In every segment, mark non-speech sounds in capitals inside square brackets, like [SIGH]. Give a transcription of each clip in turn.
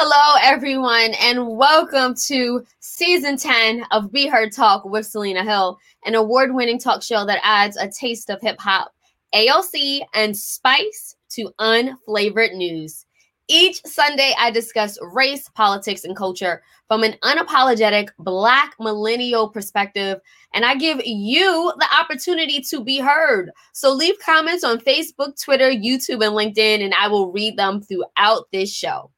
Hello, everyone, and welcome to season 10 of Be Heard Talk with Selena Hill, an award winning talk show that adds a taste of hip hop, AOC, and spice to unflavored news. Each Sunday, I discuss race, politics, and culture from an unapologetic Black millennial perspective, and I give you the opportunity to be heard. So leave comments on Facebook, Twitter, YouTube, and LinkedIn, and I will read them throughout this show.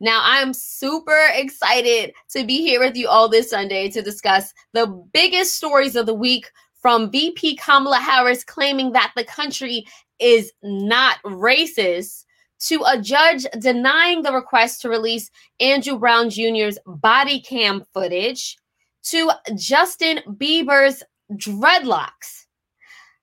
Now, I'm super excited to be here with you all this Sunday to discuss the biggest stories of the week from VP Kamala Harris claiming that the country is not racist to a judge denying the request to release Andrew Brown Jr.'s body cam footage to Justin Bieber's dreadlocks.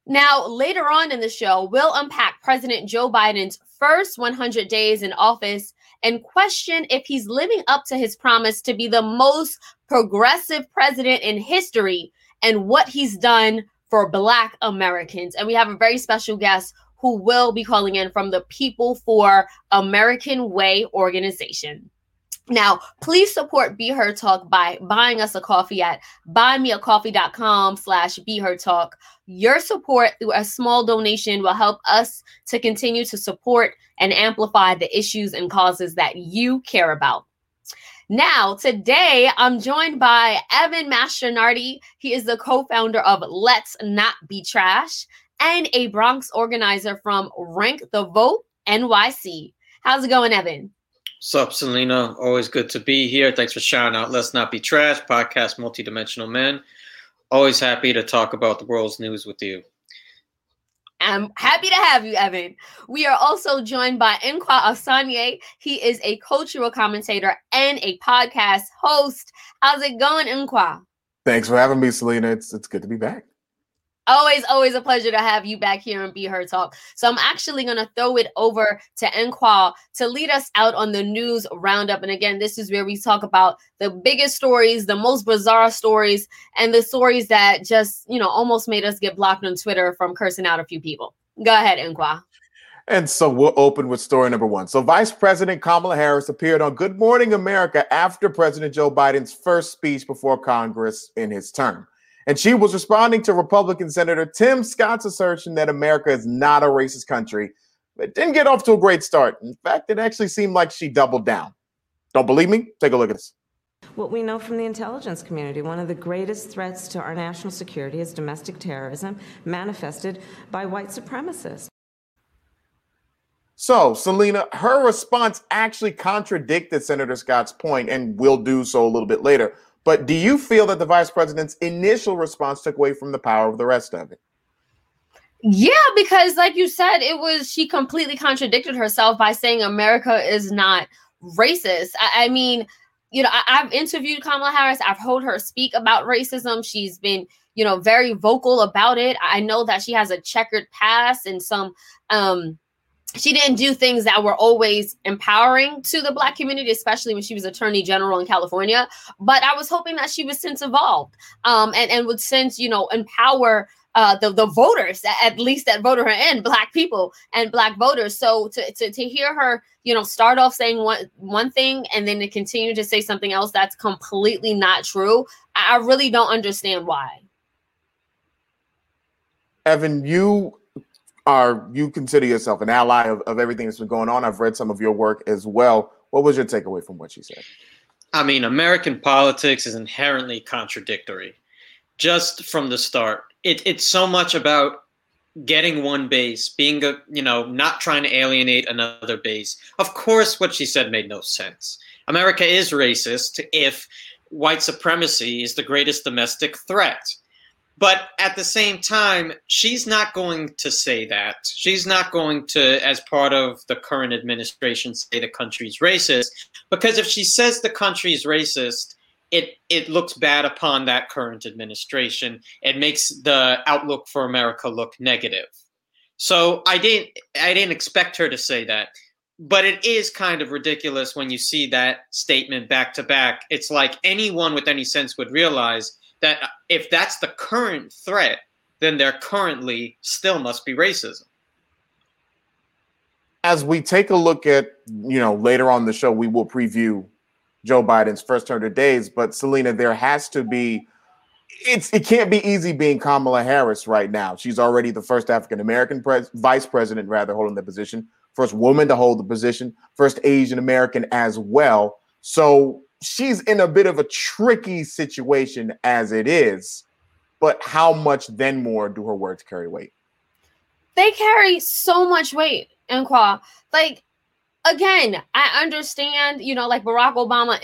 Now, later on in the show, we'll unpack President Joe Biden's first 100 days in office and question if he's living up to his promise to be the most progressive president in history and what he's done for Black Americans. And we have a very special guest who will be calling in from the People for American Way organization. Now, please support Be Heard Talk by buying us a coffee at buymeacoffee.com slash Be Heard Talk. Your support through a small donation will help us to continue to support and amplify the issues and causes that you care about. Now, today I'm joined by Evan Mastronardi. He is the co founder of Let's Not Be Trash and a Bronx organizer from Rank the Vote NYC. How's it going, Evan? What's up, Selena? Always good to be here. Thanks for shouting out Let's Not Be Trash, podcast Multidimensional Men. Always happy to talk about the world's news with you. I'm happy to have you, Evan. We are also joined by Nkwa Asanye. He is a cultural commentator and a podcast host. How's it going, Nkwa? Thanks for having me, Selena. It's it's good to be back. Always, always a pleasure to have you back here and Be Heard Talk. So I'm actually going to throw it over to Nkwa to lead us out on the news roundup. And again, this is where we talk about the biggest stories, the most bizarre stories, and the stories that just, you know, almost made us get blocked on Twitter from cursing out a few people. Go ahead, Nkwa. And so we'll open with story number one. So, Vice President Kamala Harris appeared on Good Morning America after President Joe Biden's first speech before Congress in his term. And she was responding to Republican Senator Tim Scott's assertion that America is not a racist country, but didn't get off to a great start. In fact, it actually seemed like she doubled down. Don't believe me? Take a look at this. What we know from the intelligence community, one of the greatest threats to our national security is domestic terrorism manifested by white supremacists. So, Selena, her response actually contradicted Senator Scott's point, and will do so a little bit later. But do you feel that the vice president's initial response took away from the power of the rest of it? Yeah, because like you said, it was she completely contradicted herself by saying America is not racist. I, I mean, you know, I, have interviewed Kamala Harris. I've heard her speak about racism. She's been, you know, very vocal about it. I know that she has a checkered past and some um she didn't do things that were always empowering to the black community especially when she was attorney general in california. But i was hoping that she would since evolved um, and, and would since you know empower uh, the, the voters at least that voted her in black people and black voters. So to, to, to hear her you know start off saying one one thing and then to continue to say something else that's completely not true i really don't understand why. Evan you are you consider yourself an ally of, of everything that's been going on? I've read some of your work as well. What was your takeaway from what she said? I mean, American politics is inherently contradictory. Just from the start, it, it's so much about getting one base, being a you know, not trying to alienate another base. Of course, what she said made no sense. America is racist if white supremacy is the greatest domestic threat. But at the same time, she's not going to say that. She's not going to, as part of the current administration, say the country's racist. Because if she says the country's racist, it it looks bad upon that current administration. It makes the outlook for America look negative. So I didn't I didn't expect her to say that. But it is kind of ridiculous when you see that statement back to back. It's like anyone with any sense would realize that if that's the current threat, then there currently still must be racism. as we take a look at, you know, later on the show, we will preview Joe Biden's first 100 days. But Selena, there has to be, it's it can't be easy being Kamala Harris right now. She's already the first African American pres- vice president, rather, holding the position, first woman to hold the position, first Asian American as well. So she's in a bit of a tricky situation as it is. But how much then more do her words carry weight? They carry so much weight, and Like again, I understand, you know, like Barack Obama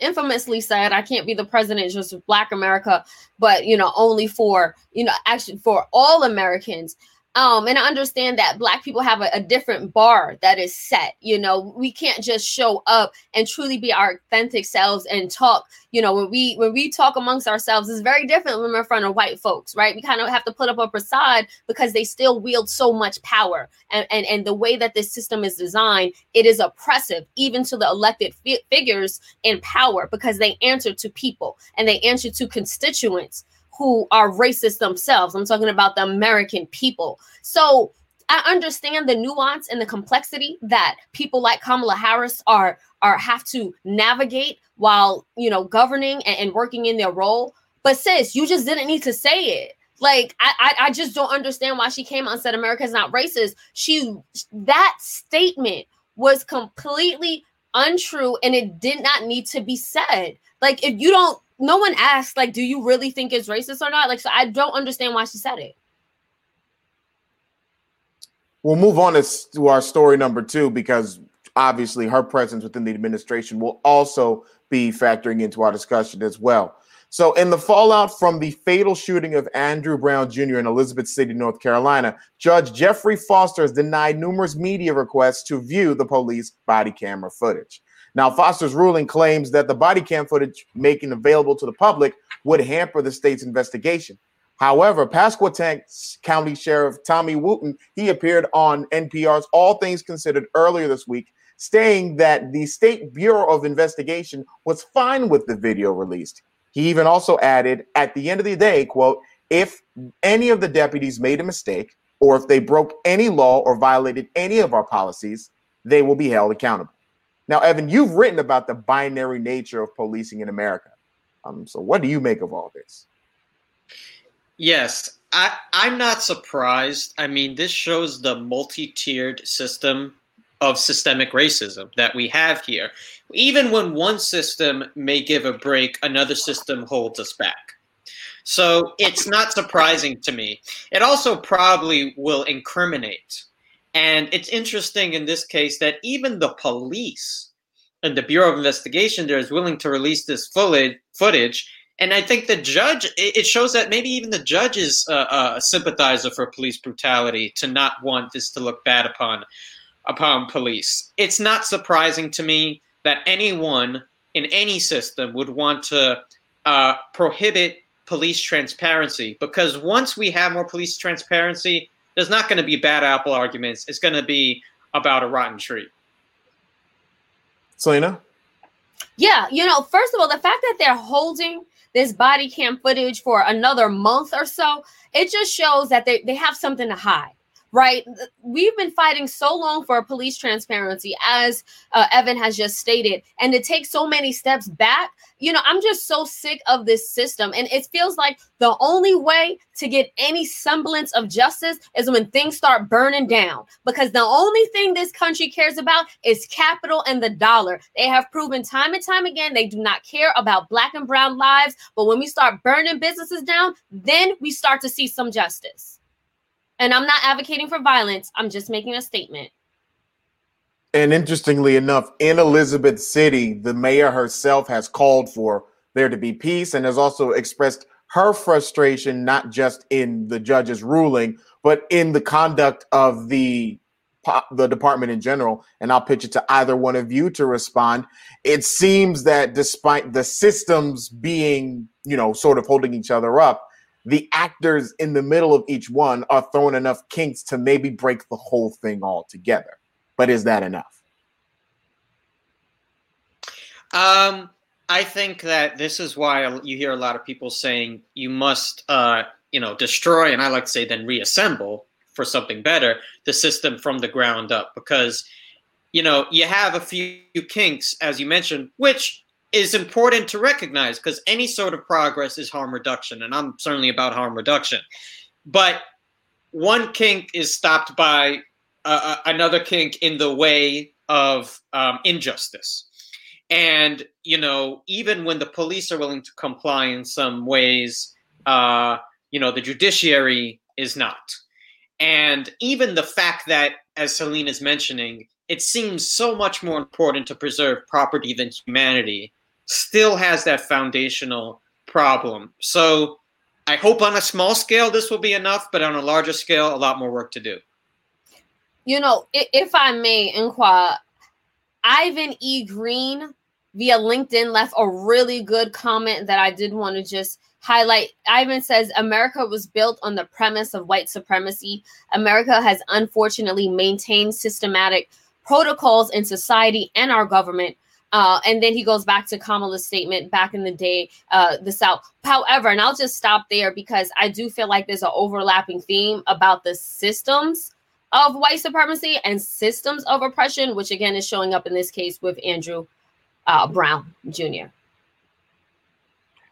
infamously said, I can't be the president just of Black America, but, you know, only for, you know, actually for all Americans. Um, and I understand that black people have a, a, different bar that is set. You know, we can't just show up and truly be our authentic selves and talk. You know, when we when we talk amongst ourselves, it's very different when we're in front of white folks, right? We kind of have to put up a facade because they still wield so much power, and and and the way that this system is designed, it is oppressive even to the elected fi- figures in power because they answer to people and they answer to constituents who are racist themselves. I'm talking about the American people. So I understand the nuance and the complexity that people like Kamala Harris are are have to navigate while you know governing and, and working in their role. But sis, you just didn't need to say it. Like I, I, I just don't understand why she came and said America's not racist. She that statement was completely untrue and it did not need to be said. Like if you don't no one asked like do you really think it's racist or not? Like so i don't understand why she said it. We'll move on to our story number two because obviously her presence within the administration will also be factoring into our discussion as well. So in the fallout from the fatal shooting of andrew brown jr in elizabeth city north carolina judge jeffrey foster has denied numerous media requests to view the police body camera footage now, Foster's ruling claims that the body cam footage making available to the public would hamper the state's investigation. However, Pasquotank County Sheriff Tommy Wooten, he appeared on NPR's All Things Considered earlier this week, stating that the State Bureau of Investigation was fine with the video released. He even also added, at the end of the day, quote, if any of the deputies made a mistake or if they broke any law or violated any of our policies, they will be held accountable. Now, Evan, you've written about the binary nature of policing in America. Um, so, what do you make of all this? Yes, I, I'm not surprised. I mean, this shows the multi tiered system of systemic racism that we have here. Even when one system may give a break, another system holds us back. So it's not surprising to me. It also probably will incriminate and it's interesting in this case that even the police and the Bureau of Investigation there is willing to release this footage. And I think the judge, it shows that maybe even the judge is a, sympathizer for police brutality to not want this to look bad upon upon police. It's not surprising to me that anyone in any system would want to uh, prohibit police transparency because once we have more police transparency, there's not going to be bad apple arguments. It's going to be about a rotten tree. Selena? Yeah, you know, first of all, the fact that they're holding this body cam footage for another month or so, it just shows that they, they have something to hide right? We've been fighting so long for police transparency, as uh, Evan has just stated, and to take so many steps back. You know, I'm just so sick of this system. And it feels like the only way to get any semblance of justice is when things start burning down. Because the only thing this country cares about is capital and the dollar. They have proven time and time again they do not care about black and brown lives. But when we start burning businesses down, then we start to see some justice. And I'm not advocating for violence. I'm just making a statement. And interestingly enough, in Elizabeth City, the mayor herself has called for there to be peace and has also expressed her frustration, not just in the judge's ruling, but in the conduct of the the department in general. And I'll pitch it to either one of you to respond. It seems that despite the systems being, you know, sort of holding each other up, the actors in the middle of each one are throwing enough kinks to maybe break the whole thing all together. But is that enough? Um, I think that this is why you hear a lot of people saying you must, uh, you know, destroy, and I like to say then reassemble for something better, the system from the ground up. Because, you know, you have a few kinks, as you mentioned, which is important to recognize because any sort of progress is harm reduction. And I'm certainly about harm reduction. But one kink is stopped by uh, another kink in the way of um, injustice. And, you know, even when the police are willing to comply in some ways, uh, you know, the judiciary is not. And even the fact that, as Selena is mentioning, it seems so much more important to preserve property than humanity still has that foundational problem. So I hope on a small scale this will be enough, but on a larger scale, a lot more work to do. You know, if I may inquire, Ivan E. Green via LinkedIn left a really good comment that I did want to just highlight. Ivan says America was built on the premise of white supremacy. America has unfortunately maintained systematic protocols in society and our government. Uh, and then he goes back to Kamala's statement back in the day, uh, the South. However, and I'll just stop there because I do feel like there's an overlapping theme about the systems of white supremacy and systems of oppression, which again is showing up in this case with Andrew uh, Brown Jr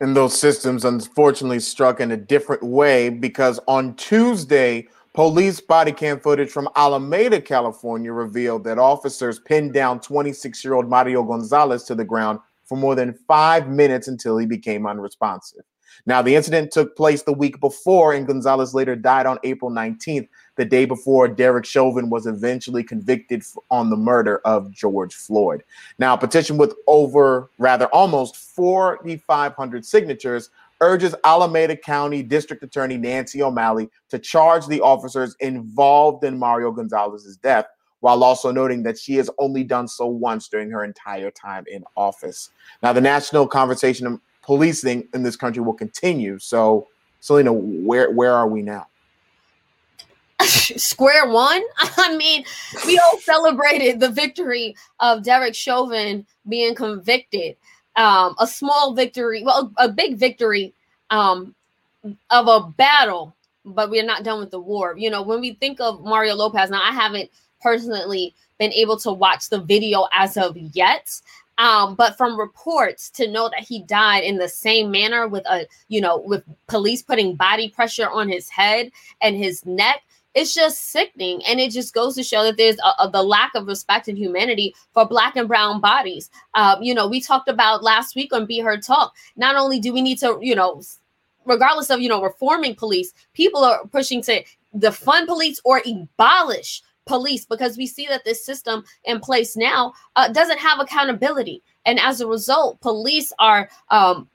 and those systems unfortunately struck in a different way because on Tuesday, police body cam footage from Alameda, California revealed that officers pinned down 26 year old Mario Gonzalez to the ground for more than five minutes until he became unresponsive. Now, the incident took place the week before, and Gonzalez later died on April 19th, the day before Derek Chauvin was eventually convicted on the murder of George Floyd. Now, a petition with over, rather, almost 4,500 signatures urges Alameda County District Attorney Nancy O'Malley to charge the officers involved in Mario Gonzalez's death, while also noting that she has only done so once during her entire time in office. Now, the national conversation of policing in this country will continue. So, Selena, where where are we now? [LAUGHS] Square one. [LAUGHS] I mean, we all celebrated the victory of Derek Chauvin being convicted. Um, a small victory, well, a big victory um, of a battle, but we're not done with the war. You know, when we think of Mario Lopez, now I haven't personally been able to watch the video as of yet, um, but from reports to know that he died in the same manner with a, you know, with police putting body pressure on his head and his neck, it's just sickening. And it just goes to show that there's a, a, the lack of respect and humanity for black and brown bodies. Um, you know, we talked about last week on Be Heard Talk. Not only do we need to, you know, regardless of, you know, reforming police, people are pushing to defund police or abolish police because we see that this system in place now uh, doesn't have accountability. And as a result, police are um,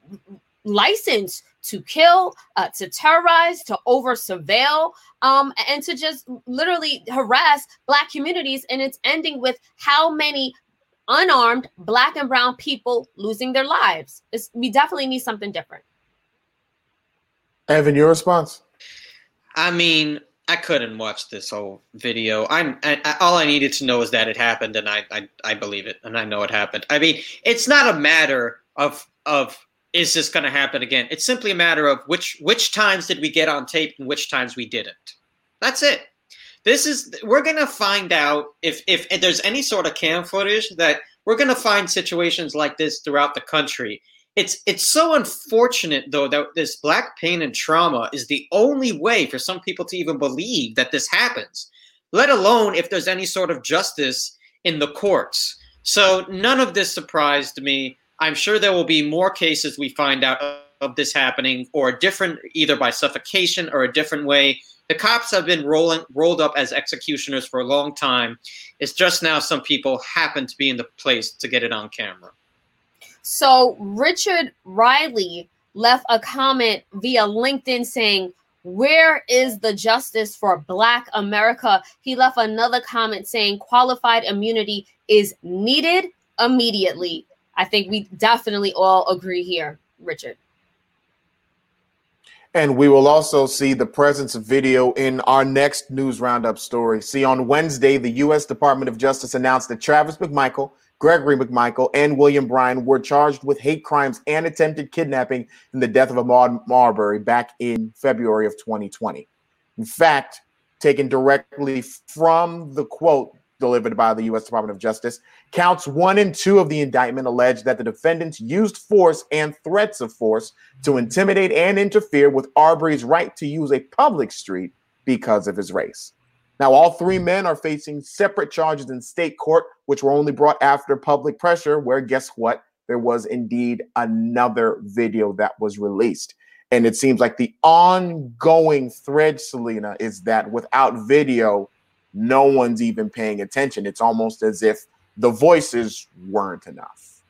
licensed to kill, uh, to terrorize, to over surveil, um, and to just literally harass Black communities. And it's ending with how many unarmed Black and Brown people losing their lives. It's, we definitely need something different. Evan, your response? I mean, I couldn't watch this whole video. I'm I, I, all I needed to know is that it happened, and I, I I believe it, and I know it happened. I mean, it's not a matter of of is this going to happen again. It's simply a matter of which which times did we get on tape and which times we didn't. That's it. This is we're going to find out if, if if there's any sort of cam footage that we're going to find situations like this throughout the country it's it's so unfortunate though that this black pain and trauma is the only way for some people to even believe that this happens let alone if there's any sort of justice in the courts so none of this surprised me i'm sure there will be more cases we find out of this happening or a different either by suffocation or a different way the cops have been rolling rolled up as executioners for a long time it's just now some people happen to be in the place to get it on camera so Richard Riley left a comment via LinkedIn saying, where is the justice for Black America? He left another comment saying qualified immunity is needed immediately. I think we definitely all agree here, Richard. And we will also see the presence of video in our next news roundup story. See, on Wednesday, the U.S. Department of Justice announced that Travis McMichael Gregory McMichael, and William Bryan were charged with hate crimes and attempted kidnapping in the death of Ahmaud Arbery back in February of 2020. In fact, taken directly from the quote delivered by the U.S. Department of Justice. Counts one and two of the indictment allege that the defendants used force and threats of force to intimidate and interfere with Arbery's right to use a public street because of his race. Now, all three men are facing separate charges in state court, which were only brought after public pressure, where guess what? There was indeed another video that was released. And it seems like the ongoing thread, Selena, is that without video, no one's even paying attention. It's almost as if the voices weren't enough.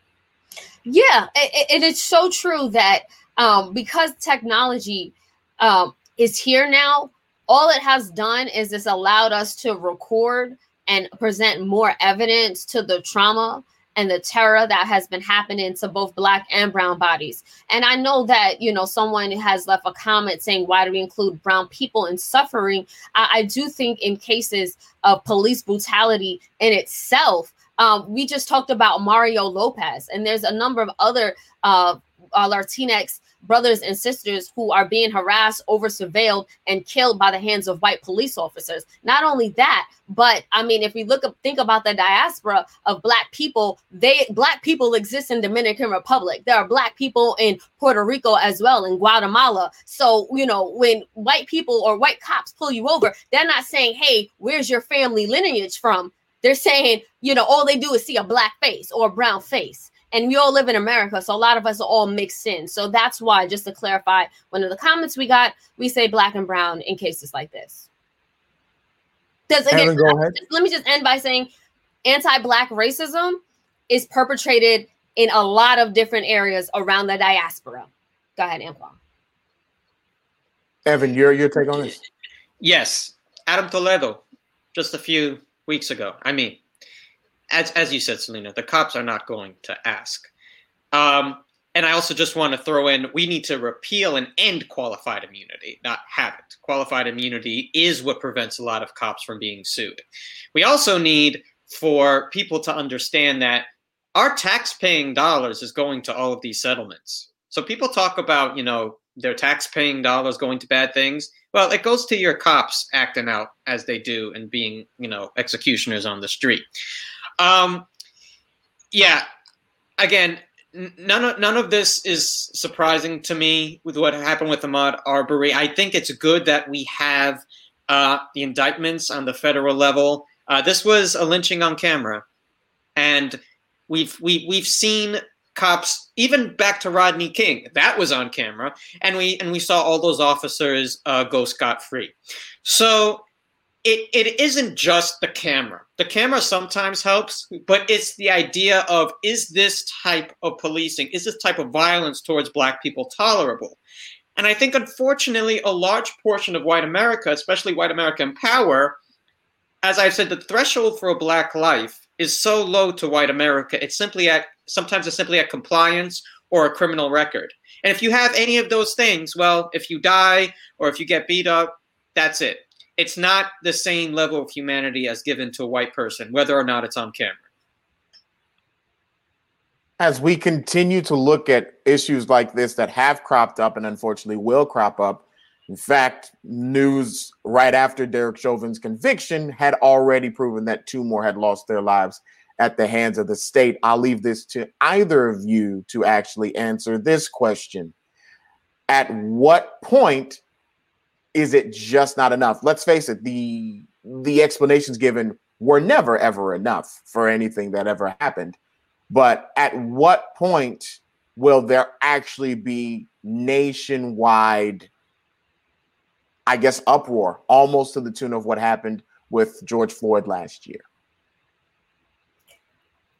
Yeah, and it's so true that um, because technology um, is here now, all it has done is it's allowed us to record and present more evidence to the trauma and the terror that has been happening to both black and brown bodies. And I know that, you know, someone has left a comment saying, why do we include brown people in suffering? I, I do think in cases of police brutality in itself, um, we just talked about Mario Lopez, and there's a number of other uh, uh, Latinx brothers and sisters who are being harassed, over surveilled, and killed by the hands of white police officers. Not only that, but I mean, if we look up, think about the diaspora of black people, they black people exist in Dominican Republic. There are black people in Puerto Rico as well, in Guatemala. So, you know, when white people or white cops pull you over, they're not saying, hey, where's your family lineage from? They're saying, you know, all they do is see a black face or a brown face and we all live in America, so a lot of us are all mixed in. So that's why, just to clarify, one of the comments we got, we say black and brown in cases like this. Does again, go ahead. let me just end by saying anti-black racism is perpetrated in a lot of different areas around the diaspora. Go ahead, Antoine. Evan, your your take on this? Yes, Adam Toledo, just a few weeks ago. I mean, as as you said, Selena, the cops are not going to ask. Um, and I also just want to throw in we need to repeal and end qualified immunity, not have it. Qualified immunity is what prevents a lot of cops from being sued. We also need for people to understand that our tax paying dollars is going to all of these settlements. So people talk about, you know, their tax paying dollars going to bad things. Well, it goes to your cops acting out as they do and being, you know, executioners on the street. Um, yeah. Again, none of none of this is surprising to me with what happened with Ahmaud Arbery. I think it's good that we have uh, the indictments on the federal level. Uh, this was a lynching on camera, and we've we, we've seen cops even back to Rodney King that was on camera, and we and we saw all those officers uh, go scot free. So it, it isn't just the camera. The camera sometimes helps, but it's the idea of is this type of policing, is this type of violence towards black people tolerable? And I think, unfortunately, a large portion of white America, especially white American power, as I've said, the threshold for a black life is so low to white America. It's simply at sometimes it's simply at compliance or a criminal record. And if you have any of those things, well, if you die or if you get beat up, that's it it's not the same level of humanity as given to a white person, whether or not it's on camera. As we continue to look at issues like this that have cropped up and unfortunately will crop up, in fact, news right after Derek Chauvin's conviction had already proven that two more had lost their lives at the hands of the state. I'll leave this to either of you to actually answer this question. At what point is it just not enough? Let's face it, the the explanations given were never ever enough for anything that ever happened. But at what point will there actually be nationwide I guess uproar almost to the tune of what happened with George Floyd last year?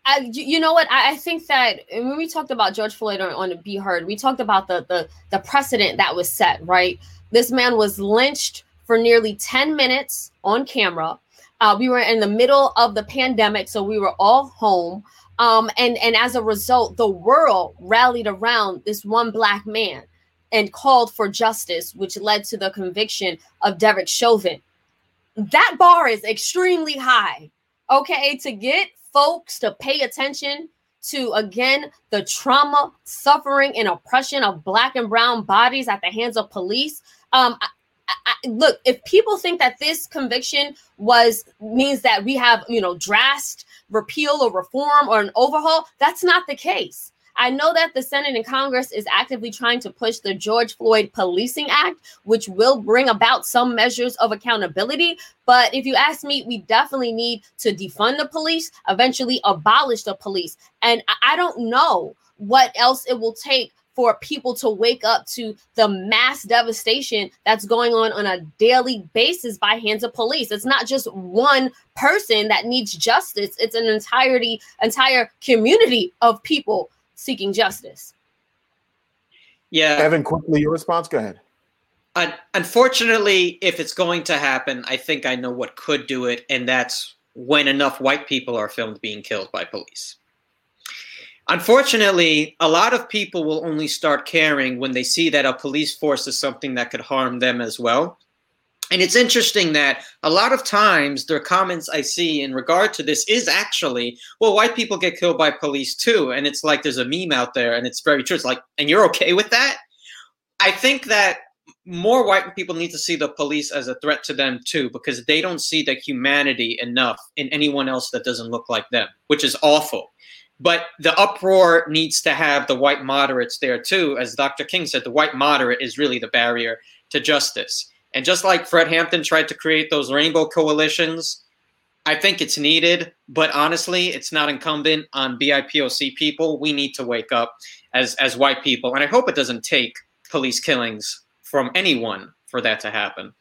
I, you know what? I, I, think that when we talked about George Floyd on, on Be Heard, we talked about the, the the precedent that was set, right? This man was lynched for nearly 10 minutes on camera. Uh, we were in the middle of the pandemic, so we were all home. Um, and, and as a result, the world rallied around this one black man and called for justice, which led to the conviction of Derek Chauvin. That bar is extremely high. Okay, to get folks to pay attention to again the trauma, suffering, and oppression of black and brown bodies at the hands of police um, I, look, if people think that this conviction was means that we have, you know, drastic repeal or reform or an overhaul, that's not the case. I know that the Senate and Congress is actively trying to push the George Floyd Policing Act, which will bring about some measures of accountability. But if you ask me, we definitely need to defund the police, eventually abolish the police. And I don't know what else it will take for people to wake up to the mass devastation that's going on on a daily basis by hands of police. It's not just one person that needs justice. It's an entirety entire community of people seeking justice. Yeah. Evan, quickly, your response. Go ahead. unfortunately, if it's going to happen, I think I know what could do it, and that's when enough white people are filmed being killed by police. Unfortunately, a lot of people will only start caring when they see that a police force is something that could harm them as well. And it's interesting that a lot of times the comments I see in regard to this is actually, well, white people get killed by police too. And it's like there's a meme out there and it's very true. It's like, and you're okay with that? I think that more white people need to see the police as a threat to them too, because they don't see the humanity enough in anyone else that doesn't look like them, which is awful. But the uproar needs to have the white moderates there too. As Dr. King said, the white moderate is really the barrier to justice. And just like Fred Hampton tried to create those rainbow coalitions, I think it's needed, but honestly, it's not incumbent on BIPOC people. We need to wake up as as white people, and I hope it doesn't take police killings from anyone for that to happen.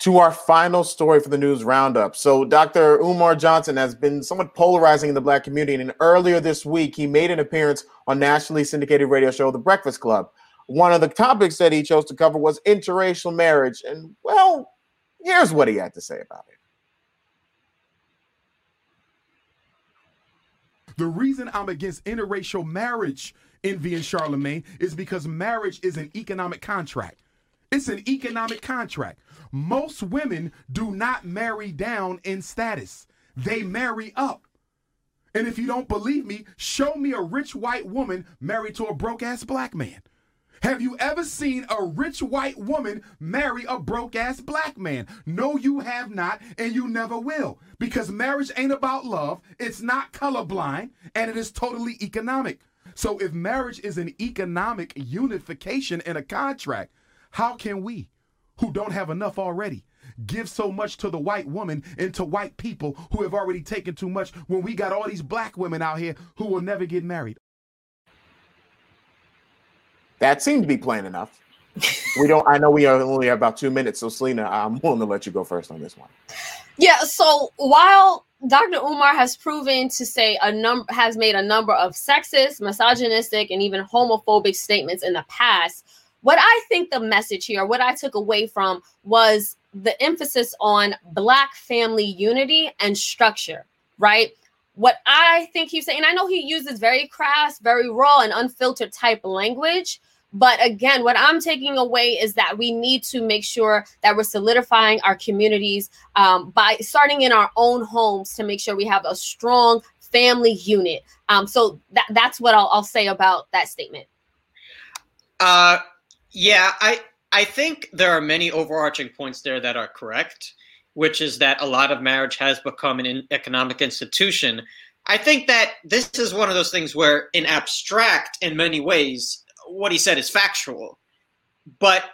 To our final story for the news roundup. So, Dr. Umar Johnson has been somewhat polarizing in the black community, and earlier this week, he made an appearance on nationally syndicated radio show The Breakfast Club one of the topics that he chose to cover was interracial marriage. And well, here's what he had to say about it. The reason I'm against interracial marriage, Envy and Charlemagne, is because marriage is an economic contract. It's an economic contract. Most women do not marry down in status, they marry up. And if you don't believe me, show me a rich white woman married to a broke ass black man. Have you ever seen a rich white woman marry a broke ass black man? No, you have not, and you never will. Because marriage ain't about love, it's not colorblind, and it is totally economic. So if marriage is an economic unification in a contract, how can we, who don't have enough already, give so much to the white woman and to white people who have already taken too much when we got all these black women out here who will never get married? That seemed to be plain enough. we don't. I know we only have about two minutes, so Selena, I'm willing to let you go first on this one. Yeah. So while Dr. Umar has proven to say a number has made a number of sexist, misogynistic, and even homophobic statements in the past, what I think the message here, what I took away from was the emphasis on black family unity and structure, right? What I think he's saying, and I know he uses very crass, very raw, and unfiltered type language, but again, what I'm taking away is that we need to make sure that we're solidifying our communities um, by starting in our own homes to make sure we have a strong family unit. Um, so that, that's what I'll, I'll say about that statement. Uh, yeah, I I think there are many overarching points there that are correct, which is that a lot of marriage has become an economic institution. I think that this is one of those things where, in abstract, in many ways, what he said is factual, but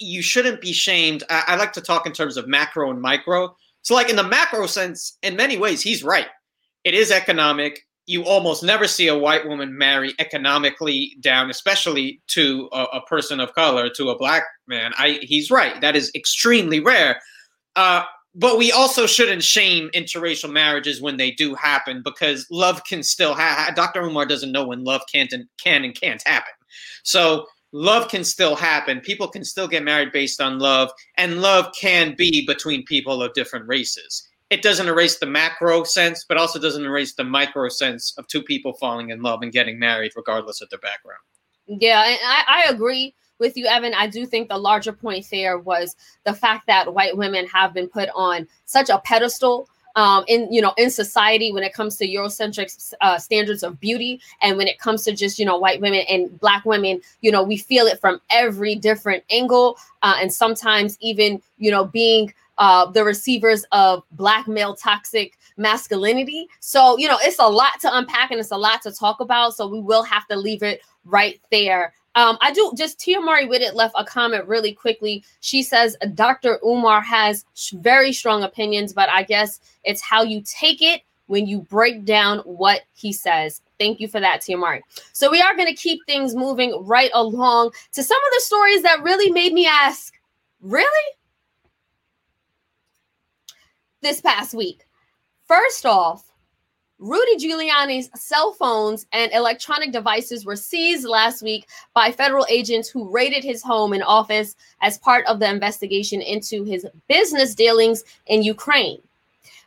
you shouldn't be shamed. I, I like to talk in terms of macro and micro. So, like in the macro sense, in many ways, he's right. It is economic. You almost never see a white woman marry economically down, especially to a, a person of color, to a black man. I he's right. That is extremely rare. Uh, but we also shouldn't shame interracial marriages when they do happen because love can still happen. Dr. Umar doesn't know when love can't and can and can't happen. So love can still happen. People can still get married based on love, and love can be between people of different races. It doesn't erase the macro sense, but also doesn't erase the micro sense of two people falling in love and getting married, regardless of their background. Yeah, and I, I agree with you, Evan. I do think the larger point there was the fact that white women have been put on such a pedestal um, in you know in society when it comes to Eurocentric uh, standards of beauty, and when it comes to just you know white women and black women, you know we feel it from every different angle, uh, and sometimes even you know being uh, the receivers of black male toxic masculinity. So you know it's a lot to unpack and it's a lot to talk about. So we will have to leave it right there. Um, I do just Tia Mari Whitted left a comment really quickly. She says Dr. Umar has very strong opinions, but I guess it's how you take it when you break down what he says. Thank you for that, Tia Mari. So we are going to keep things moving right along to some of the stories that really made me ask, really? This past week. First off, Rudy Giuliani's cell phones and electronic devices were seized last week by federal agents who raided his home and office as part of the investigation into his business dealings in Ukraine.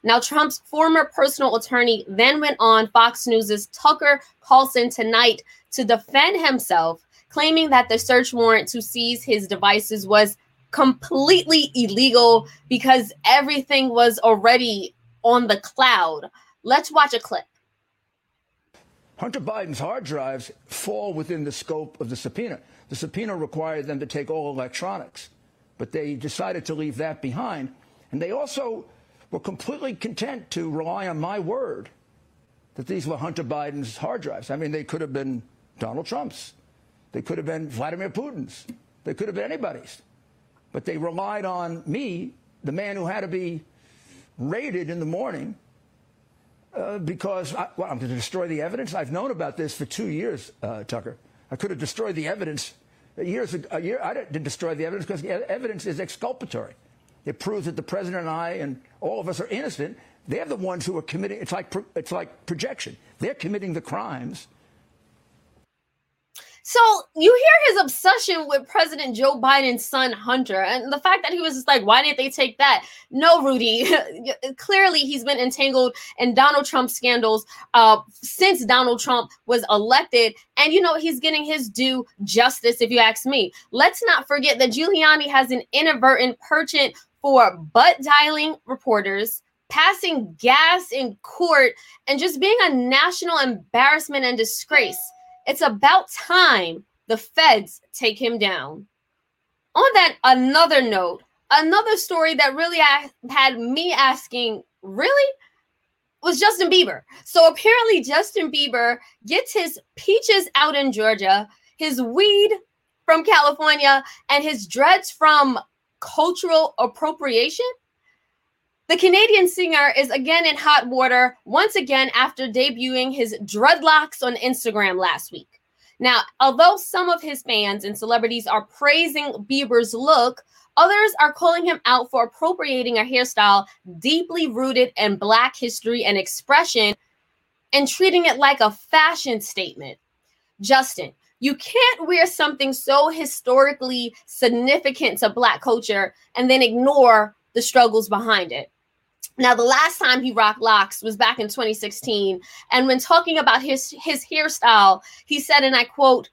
Now, Trump's former personal attorney then went on Fox News' Tucker Carlson tonight to defend himself, claiming that the search warrant to seize his devices was completely illegal because everything was already on the cloud. Let's watch a clip. Hunter Biden's hard drives fall within the scope of the subpoena. The subpoena required them to take all electronics, but they decided to leave that behind. And they also were completely content to rely on my word that these were Hunter Biden's hard drives. I mean, they could have been Donald Trump's, they could have been Vladimir Putin's, they could have been anybody's. But they relied on me, the man who had to be raided in the morning uh, because I, I'm going to destroy the evidence. I've known about this for two years, uh, Tucker. I could have destroyed the evidence years. A year, I didn't destroy the evidence because the evidence is exculpatory. It proves that the president and I and all of us are innocent. They're the ones who are committing. It's like it's like projection. They're committing the crimes so you hear his obsession with President Joe Biden's son Hunter, and the fact that he was just like, "Why didn't they take that?" No, Rudy. [LAUGHS] Clearly, he's been entangled in Donald Trump scandals uh, since Donald Trump was elected, and you know he's getting his due justice. If you ask me, let's not forget that Giuliani has an inadvertent penchant for butt dialing reporters passing gas in court, and just being a national embarrassment and disgrace. It's about time the feds take him down. On that, another note, another story that really had me asking, really? Was Justin Bieber. So apparently, Justin Bieber gets his peaches out in Georgia, his weed from California, and his dreads from cultural appropriation. The Canadian singer is again in hot water once again after debuting his dreadlocks on Instagram last week. Now, although some of his fans and celebrities are praising Bieber's look, others are calling him out for appropriating a hairstyle deeply rooted in Black history and expression and treating it like a fashion statement. Justin, you can't wear something so historically significant to Black culture and then ignore the struggles behind it. Now, the last time he rocked locks was back in 2016. And when talking about his, his hairstyle, he said, and I quote,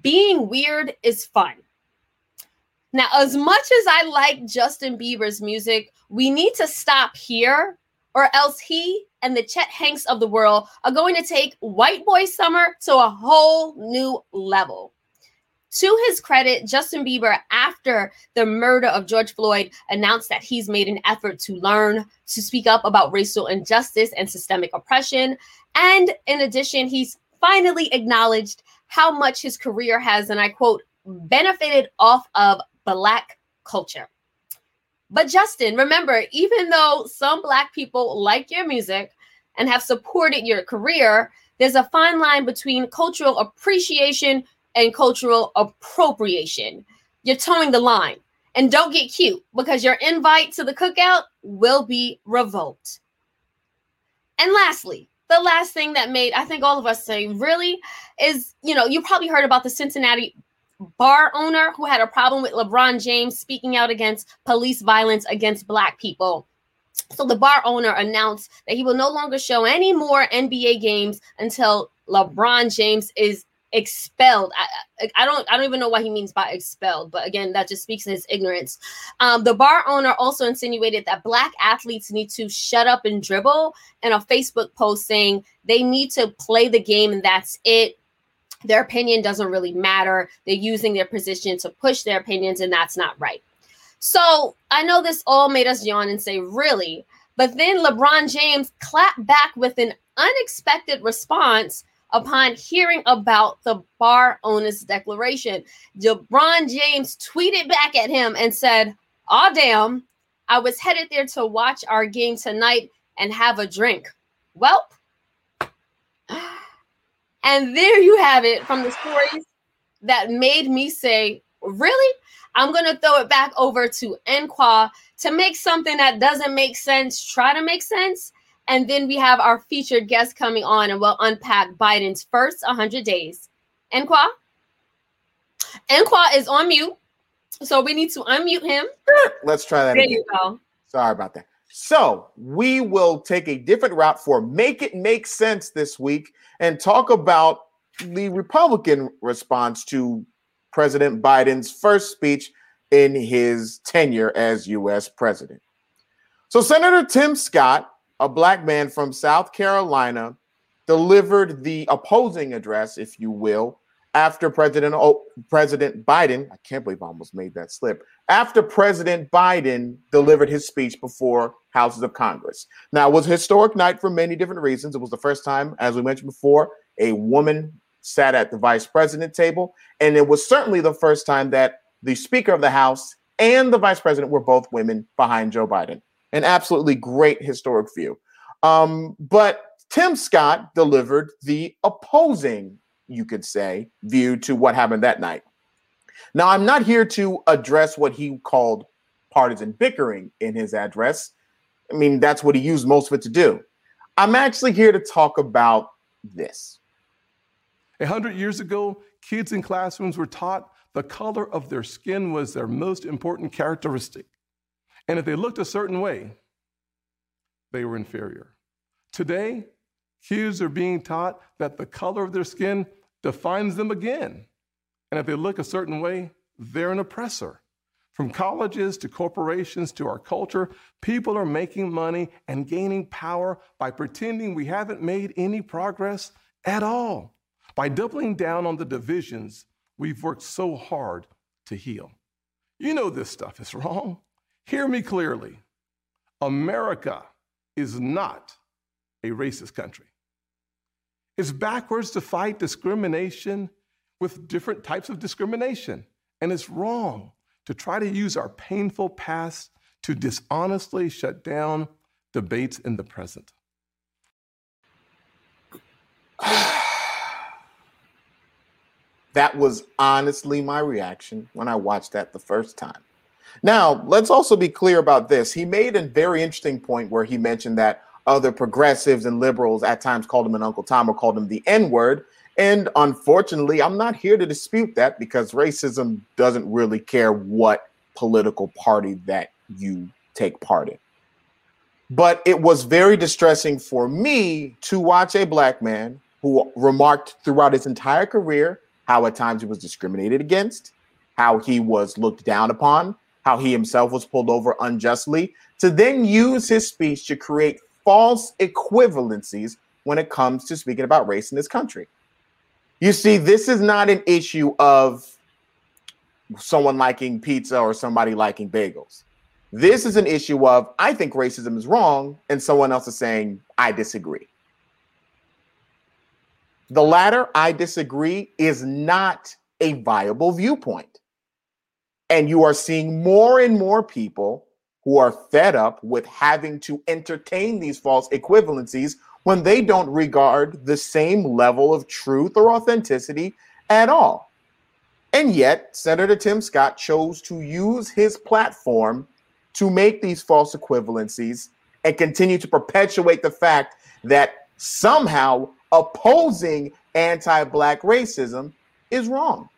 being weird is fun. Now, as much as I like Justin Bieber's music, we need to stop here, or else he and the Chet Hanks of the world are going to take White Boy Summer to a whole new level. To his credit, Justin Bieber, after the murder of George Floyd, announced that he's made an effort to learn to speak up about racial injustice and systemic oppression. And in addition, he's finally acknowledged how much his career has, and I quote, benefited off of Black culture. But Justin, remember, even though some Black people like your music and have supported your career, there's a fine line between cultural appreciation and cultural appropriation. You're towing the line. And don't get cute because your invite to the cookout will be revoked. And lastly, the last thing that made I think all of us say really is, you know, you probably heard about the Cincinnati bar owner who had a problem with LeBron James speaking out against police violence against black people. So the bar owner announced that he will no longer show any more NBA games until LeBron James is expelled. I, I don't I don't even know what he means by expelled, but again, that just speaks to his ignorance. Um, the bar owner also insinuated that black athletes need to shut up and dribble in a Facebook post saying they need to play the game and that's it. Their opinion doesn't really matter. They're using their position to push their opinions, and that's not right. So I know this all made us yawn and say, really? But then LeBron James clapped back with an unexpected response upon hearing about the bar owner's declaration. LeBron James tweeted back at him and said, Aw, damn, I was headed there to watch our game tonight and have a drink. Well, [SIGHS] and there you have it from the stories that made me say, Really? I'm going to throw it back over to Enqua to make something that doesn't make sense try to make sense. And then we have our featured guest coming on and we'll unpack Biden's first 100 days. Enqua? Enqua is on mute. So we need to unmute him. [LAUGHS] Let's try that There again. you go. Sorry about that. So we will take a different route for Make It Make Sense this week and talk about the Republican response to President Biden's first speech in his tenure as U.S. president. So Senator Tim Scott, a black man from South Carolina, delivered the opposing address, if you will, after President o- President Biden. I can't believe I almost made that slip after President Biden delivered his speech before houses of Congress. Now, it was a historic night for many different reasons. It was the first time, as we mentioned before, a woman sat at the vice president table. And it was certainly the first time that the Speaker of the House and the vice president were both women behind Joe Biden. An absolutely great historic view. Um, but Tim Scott delivered the opposing, you could say, view to what happened that night. Now, I'm not here to address what he called partisan bickering in his address. I mean, that's what he used most of it to do. I'm actually here to talk about this. A hundred years ago, kids in classrooms were taught the color of their skin was their most important characteristic. And if they looked a certain way, they were inferior. Today, kids are being taught that the color of their skin defines them again. And if they look a certain way, they're an oppressor. From colleges to corporations to our culture, people are making money and gaining power by pretending we haven't made any progress at all, by doubling down on the divisions we've worked so hard to heal. You know this stuff is [LAUGHS] wrong. Hear me clearly. America is not a racist country. It's backwards to fight discrimination with different types of discrimination. And it's wrong to try to use our painful past to dishonestly shut down debates in the present. [SIGHS] That was honestly my reaction when I watched that the first time. Now, let's also be clear about this. He made a very interesting point where he mentioned that other progressives and liberals at times called him an Uncle Tom or called him the N word. And unfortunately, I'm not here to dispute that because racism doesn't really care what political party that you take part in. But it was very distressing for me to watch a black man who remarked throughout his entire career how at times he was discriminated against, how he was looked down upon, how he himself was pulled over unjustly, to then use his speech to create false equivalencies when it comes to speaking about race in this country. You see, this is not an issue of someone liking pizza or somebody liking bagels. This is an issue of I think racism is wrong, and someone else is saying I disagree. The latter, I disagree, is not a viable viewpoint. And you are seeing more and more people who are fed up with having to entertain these false equivalencies when they don't regard the same level of truth or authenticity at all. And yet, Senator Tim Scott chose to use his platform to make these false equivalencies and continue to perpetuate the fact that somehow opposing anti Black racism is wrong.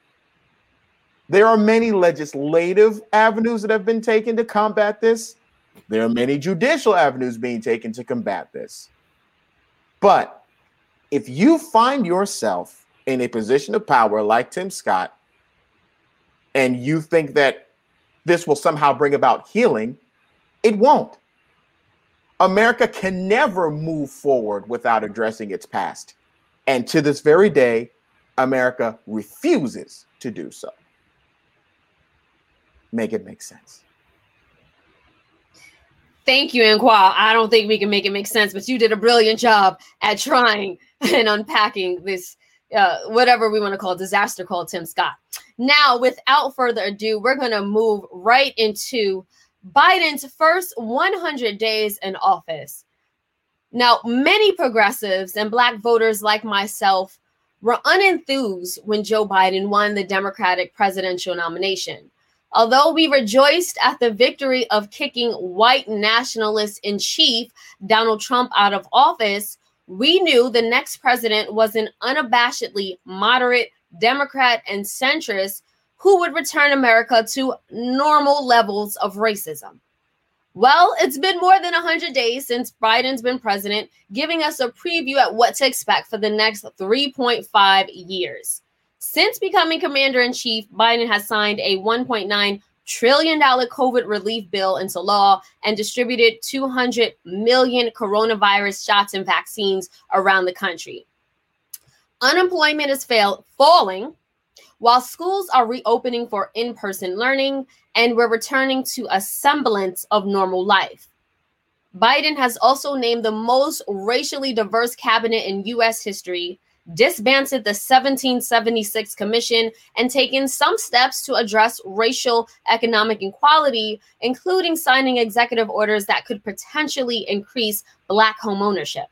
There are many legislative avenues that have been taken to combat this. There are many judicial avenues being taken to combat this. But if you find yourself in a position of power like Tim Scott, and you think that this will somehow bring about healing, it won't. America can never move forward without addressing its past. And to this very day, America refuses to do so. Make it make sense. Thank you, Inqua. I don't think we can make it make sense, but you did a brilliant job at trying [LAUGHS] and unpacking this, uh, whatever we want to call disaster called Tim Scott. Now, without further ado, we're going to move right into Biden's first 100 days in office. Now, many progressives and Black voters like myself were unenthused when Joe Biden won the Democratic presidential nomination. Although we rejoiced at the victory of kicking white nationalist in chief Donald Trump out of office, we knew the next president was an unabashedly moderate Democrat and centrist who would return America to normal levels of racism. Well, it's been more than 100 days since Biden's been president, giving us a preview at what to expect for the next 3.5 years. Since becoming commander in chief, Biden has signed a $1.9 trillion COVID relief bill into law and distributed 200 million coronavirus shots and vaccines around the country. Unemployment is fail- falling while schools are reopening for in person learning and we're returning to a semblance of normal life. Biden has also named the most racially diverse cabinet in U.S. history, disbanded the 1776 Commission, and taken some steps to address racial economic inequality, including signing executive orders that could potentially increase Black homeownership.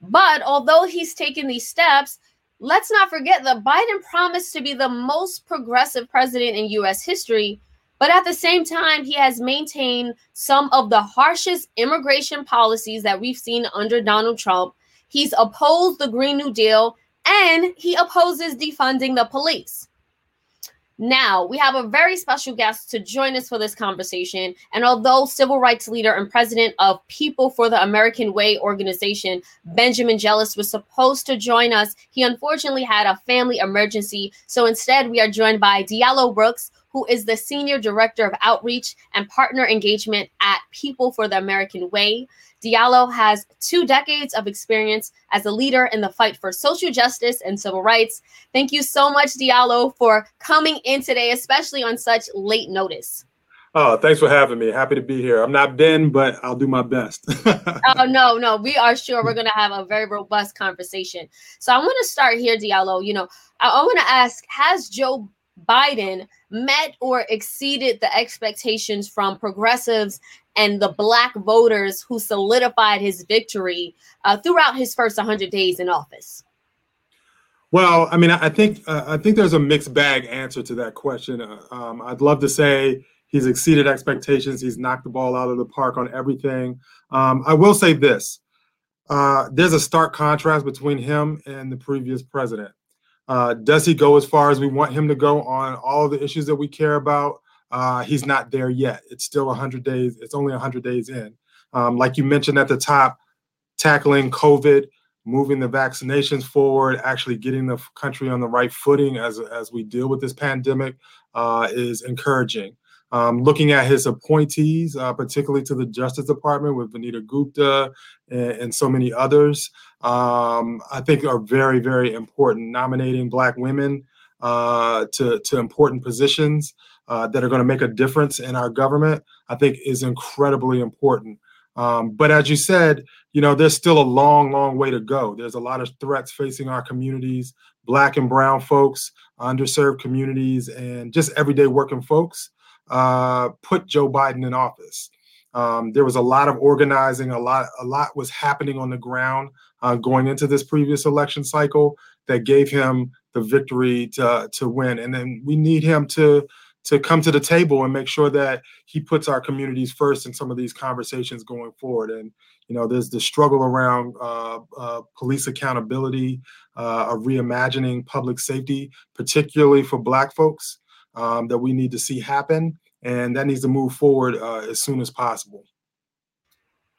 But although he's taken these steps, let's not forget that Biden promised to be the most progressive president in US history, but at the same time, he has maintained some of the harshest immigration policies that we've seen under Donald Trump. He's opposed the Green New Deal and he opposes defunding the police. Now, we have a very special guest to join us for this conversation. And although civil rights leader and president of People for the American Way organization, Benjamin Jealous, was supposed to join us, he unfortunately had a family emergency. So instead, we are joined by Diallo Brooks, who is the Senior Director of Outreach and Partner Engagement at People for the American Way. Diallo has two decades of experience as a leader in the fight for social justice and civil rights. Thank you so much, Diallo, for coming in today, especially on such late notice. Oh, thanks for having me. Happy to be here. I'm not Ben, but I'll do my best. [LAUGHS] oh, no, no. We are sure we're going to have a very robust conversation. So I want to start here, Diallo. You know, I, I want to ask Has Joe Biden met or exceeded the expectations from progressives and the black voters who solidified his victory uh, throughout his first 100 days in office? Well, I mean, I think uh, I think there's a mixed bag answer to that question. Uh, um, I'd love to say he's exceeded expectations. He's knocked the ball out of the park on everything. Um, I will say this: uh, there's a stark contrast between him and the previous president. Uh, does he go as far as we want him to go on all the issues that we care about? Uh, he's not there yet. It's still 100 days. It's only 100 days in. Um, like you mentioned at the top, tackling COVID, moving the vaccinations forward, actually getting the country on the right footing as, as we deal with this pandemic uh, is encouraging. Um, looking at his appointees, uh, particularly to the Justice Department with Vanita Gupta and, and so many others, um, I think are very, very important. Nominating Black women uh, to, to important positions uh, that are going to make a difference in our government, I think is incredibly important. Um, but as you said, you know, there's still a long, long way to go. There's a lot of threats facing our communities, Black and Brown folks, underserved communities, and just everyday working folks uh, put Joe Biden in office. Um, there was a lot of organizing, a lot, a lot was happening on the ground uh, going into this previous election cycle that gave him the victory to to win. And then we need him to to come to the table and make sure that he puts our communities first in some of these conversations going forward. And you know, there's the struggle around uh, uh, police accountability, uh, of reimagining public safety, particularly for Black folks um, that we need to see happen, and that needs to move forward uh, as soon as possible.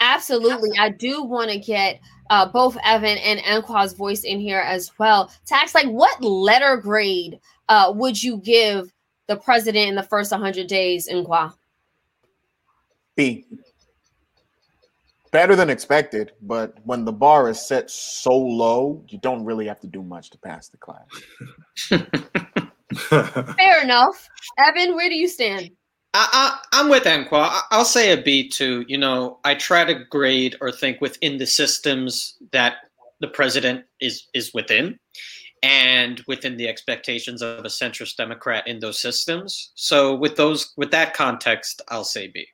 Absolutely. I do want to get uh, both Evan and Enqua's voice in here as well. Tax, like what letter grade uh, would you give the president in the first 100 days, Enqua? B. Better than expected, but when the bar is set so low, you don't really have to do much to pass the class. [LAUGHS] Fair enough. Evan, where do you stand? I, am with Enqua. I'll say a B too. You know, I try to grade or think within the systems that the president is is within, and within the expectations of a centrist Democrat in those systems. So, with those, with that context, I'll say B.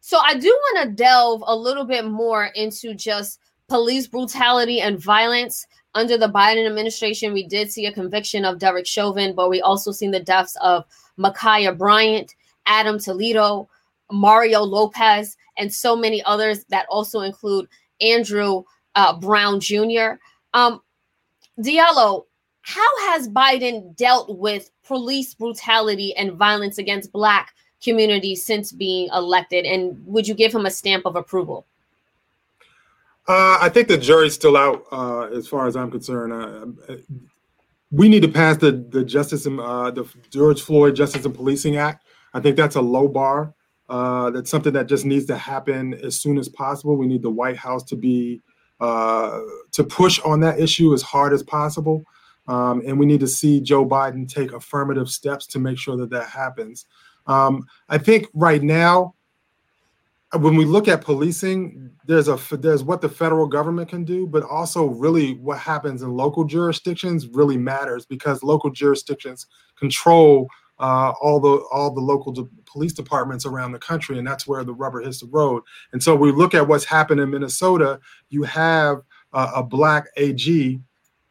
So, I do want to delve a little bit more into just police brutality and violence under the Biden administration. We did see a conviction of Derek Chauvin, but we also seen the deaths of Ma'Khia Bryant, Adam Toledo, Mario Lopez, and so many others that also include Andrew uh, Brown Jr. Um, Diallo, how has Biden dealt with police brutality and violence against Black communities since being elected? And would you give him a stamp of approval? Uh, I think the jury's still out uh, as far as I'm concerned. Uh, we need to pass the the Justice and uh, the George Floyd Justice and Policing Act. I think that's a low bar. Uh, that's something that just needs to happen as soon as possible. We need the White House to be uh, to push on that issue as hard as possible, um, and we need to see Joe Biden take affirmative steps to make sure that that happens. Um, I think right now when we look at policing, there's a there's what the federal government can do, but also really what happens in local jurisdictions really matters because local jurisdictions control uh, all the all the local de- police departments around the country, and that's where the rubber hits the road. And so we look at what's happened in Minnesota. You have uh, a black AG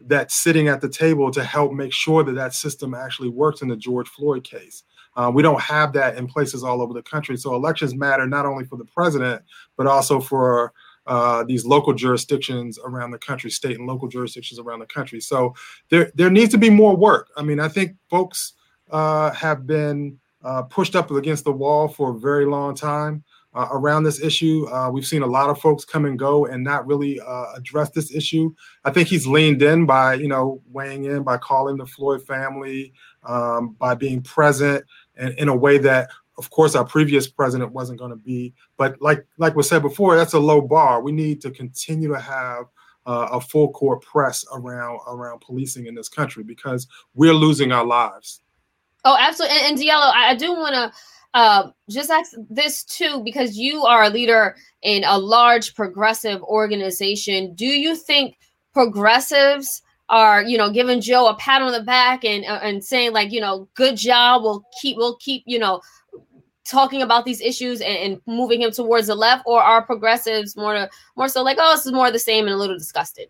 that's sitting at the table to help make sure that that system actually works in the George Floyd case. Uh, we don't have that in places all over the country. So elections matter not only for the president, but also for uh, these local jurisdictions around the country, state and local jurisdictions around the country. So there, there needs to be more work. I mean, I think folks uh, have been uh, pushed up against the wall for a very long time. Uh, around this issue. Uh, we've seen a lot of folks come and go and not really uh, address this issue. I think he's leaned in by, you know, weighing in by calling the Floyd family, um, by being present, in, in a way that of course our previous president wasn't going to be. But like like was said before that's a low bar. We need to continue to have uh, a full court press around around policing in this country because we're losing our lives. Oh absolutely and, and Diallo, I, do want to uh, just ask this too because you are a leader in a large progressive organization. Do you think progressives are you know giving Joe a pat on the back and uh, and saying like you know good job we'll keep we'll keep you know talking about these issues and, and moving him towards the left or are progressives more to, more so like oh this is more the same and a little disgusted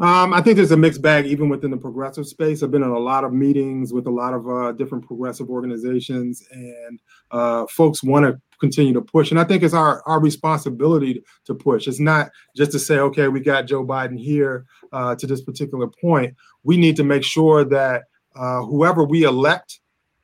um, I think there's a mixed bag even within the progressive space. I've been in a lot of meetings with a lot of uh, different progressive organizations, and uh, folks want to continue to push. And I think it's our, our responsibility to push. It's not just to say, okay, we got Joe Biden here uh, to this particular point. We need to make sure that uh, whoever we elect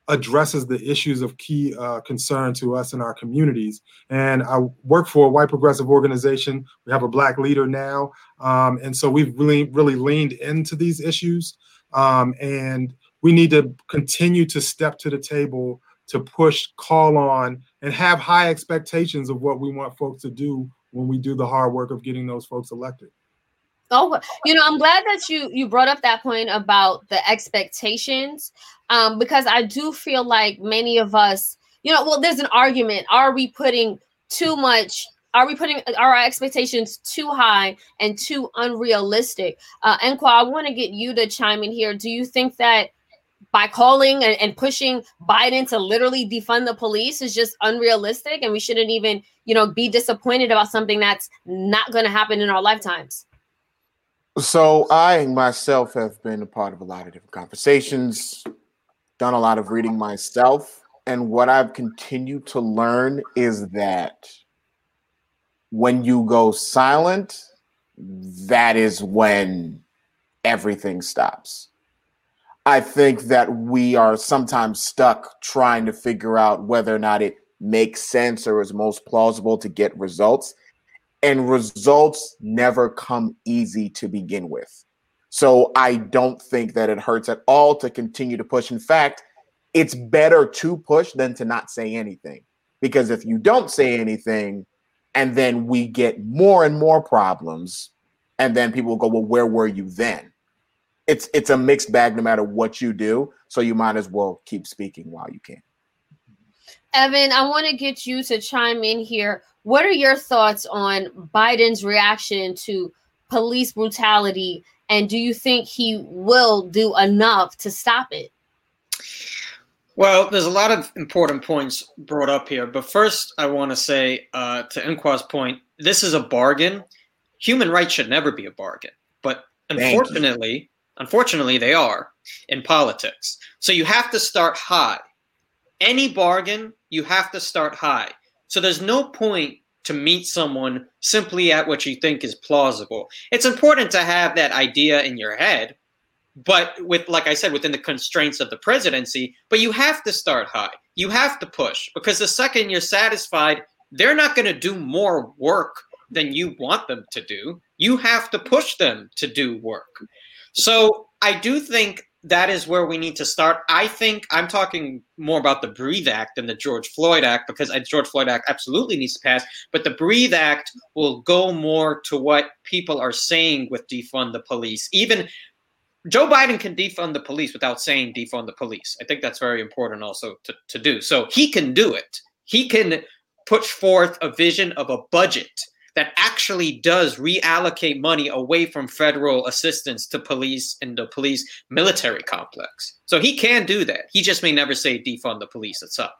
addresses the issues of key uh, concern to us in our communities. And I work for a white progressive organization. We have a black leader now. Um, and so we've really, really leaned into these issues. Um, and we need to continue to step to the table to push, call on, and have high expectations of what we want folks to do when we do the hard work of getting those folks elected. Oh, you know, I'm glad that you you brought up that point about the expectations, um, because I do feel like many of us, you know, well, there's an argument: are we putting too much? Are we putting are our expectations too high and too unrealistic? Uh, Enqua, I want to get you to chime in here. Do you think that by calling and, and, pushing Biden to literally defund the police is just unrealistic, and we shouldn't even, you know, be disappointed about something that's not going to happen in our lifetimes. So I myself have been a part of a lot of different conversations, done a lot of reading myself, and what I've continued to learn is that when you go silent, that is when everything stops I think that we are sometimes stuck trying to figure out whether or not it makes sense or is most plausible to get results. And results never come easy to begin with. So I don't think that it hurts at all to continue to push. In fact, it's better to push than to not say anything. Because if you don't say anything, and then we get more and more problems, and then people will go, Well, where were you then? It's it's a mixed bag no matter what you do. So you might as well keep speaking while you can. Evan, I want to get you to chime in here. What are your thoughts on Biden's reaction to police brutality? And do you think he will do enough to stop it? Well, there's a lot of important points brought up here. But first, I want to say uh, to Nkwa's point, this is a bargain. Human rights should never be a bargain. But unfortunately, unfortunately, they are in politics. So you have to start high. Any bargain, you have to start high. So there's no point to meet someone simply at what you think is plausible. It's important to have that idea in your head, but with like I said, within the constraints of the presidency, but you have to start high. You have to push because the second you're satisfied, they're not going to do more work than you want them to do. You have to push them to do work. So I do think that is where we need to start. I think I'm talking more about the Breathe Act than the George Floyd Act because the George Floyd Act absolutely needs to pass. But the Breathe Act will go more to what people are saying with defund the police. Even Joe Biden can defund the police without saying defund the police. I think that's very important also to, to do. So he can do it. He can push forth a vision of a budget that actually does reallocate money away from federal assistance to police and the police military complex. So he can do that. He just may never say defund the police itself.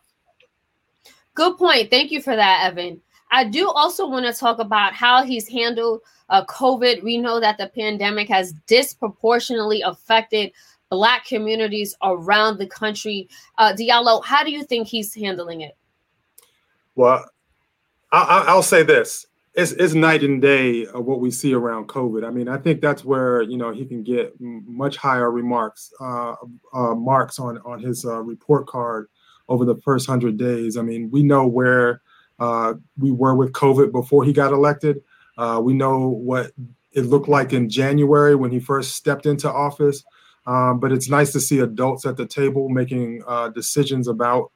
Good point. Thank you for that, Evan. I do also want to talk about how he's handled uh, COVID. We know that the pandemic has disproportionately affected Black communities around the country. Uh, Diallo, how do you think he's handling it? Well, I, will say this it's, it's night and day of what we see around COVID. I mean, I think that's where you know he can get much higher remarks uh, uh, marks on on his uh, report card over the first hundred days. I mean, we know where uh, we were with COVID before he got elected. Uh, we know what it looked like in January when he first stepped into office. Um, but it's nice to see adults at the table making uh, decisions about